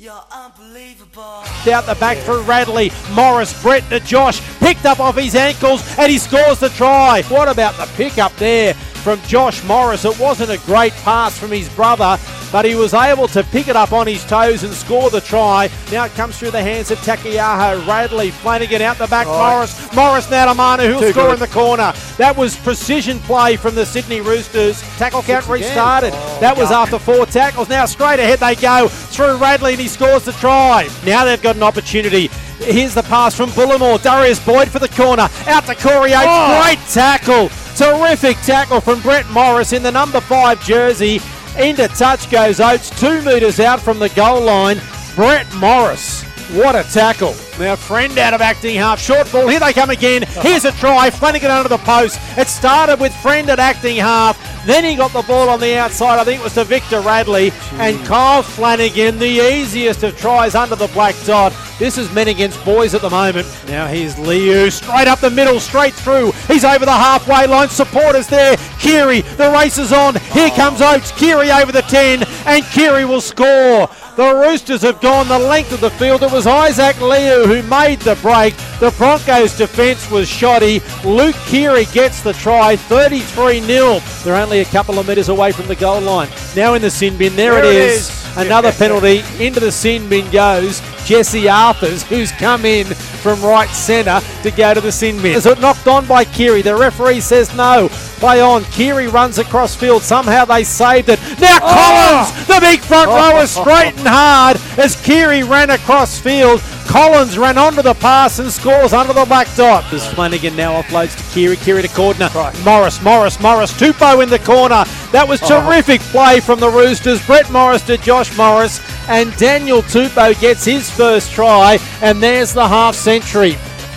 You're unbelievable. Out the back through Radley. Morris, Brett to Josh. Picked up off his ankles and he scores the try. What about the pick up there from Josh Morris? It wasn't a great pass from his brother, but he was able to pick it up on his toes and score the try. Now it comes through the hands of Taukeiaho. Radley, Flanagan out the back. Oh. Morris, Morris now to who'll Too score good. in the corner. That was precision play from the Sydney Roosters. Tackle count again. restarted. Oh, that was after four tackles. Now straight ahead they go through Radley and he scores the try. Now they've got an opportunity. Here's the pass from Bullemor. Darius Boyd for the corner. Out to Corey Oates. Oh. Great tackle. Terrific tackle from Brett Morris in the number five jersey. Into touch goes Oates, two metres out from the goal line. Brett Morris. What a tackle. Now, friend out of acting half. Short ball. Here they come again. Here's a try. Flanagan under the post. It started with friend at acting half. Then he got the ball on the outside. I think it was to Victor Radley. And Kyle Flanagan, the easiest of tries under the black dot. This is men against boys at the moment. Now here's Liu. Straight up the middle, straight through. He's over the halfway line. Supporters there. Keary, the race is on. Here comes Oates. Keary over the 10. And Keary will score. The Roosters have gone the length of the field. It was Isaac Liu who made the break. The Broncos' defence was shoddy. Luke Keary gets the try, 33 0. They're only a couple of metres away from the goal line. Now in the sin bin, there, There it it is. is. Another penalty into the sin bin goes Jesse Arthurs, who's come in from right centre to go to the sin bin. Is it knocked on by Keary? The referee says no. Play on. Keary runs across field. Somehow they saved it. Now ah! Collins, the big front rower, straight and hard as Keary ran across field. Collins ran onto the pass and scores under the black dot. As Flanagan now offloads to Keary, Keary to Cordner. Right. Morris, Morris, Morris, Tupou in the corner. That was oh. terrific play from the Roosters. Brett Morris to Josh Morris, and Daniel Tupou gets his first try, and there's the half century.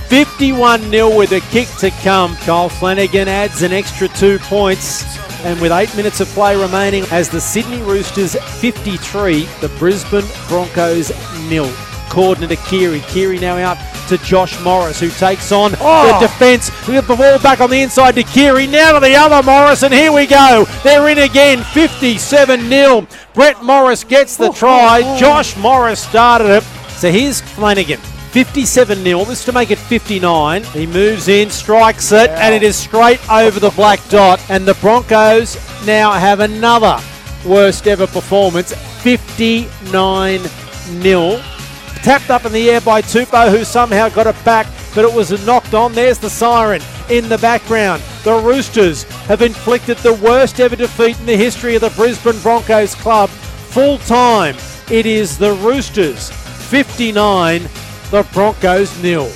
51 0 with a kick to come. Kyle Flanagan adds an extra two points. And with eight minutes of play remaining, as the Sydney Roosters 53, the Brisbane Broncos nil. Cordner to Keary. Keary now out to Josh Morris, who takes on Oh. the defence. The ball back on the inside to Keary. Now to the other Morris, and here we go. They're in again, 57 0. Brett Morris gets the try. Josh Morris started it. So here's Flanagan. 57 0. This to make it 59. He moves in, strikes it, and it is straight over the black dot. And the Broncos now have another worst ever performance 59 0. Tapped up in the air by Tupou, who somehow got it back, but it was knocked on. There's the siren in the background. The Roosters have inflicted the worst ever defeat in the history of the Brisbane Broncos club. Full time, it is the Roosters 59, the Broncos nil.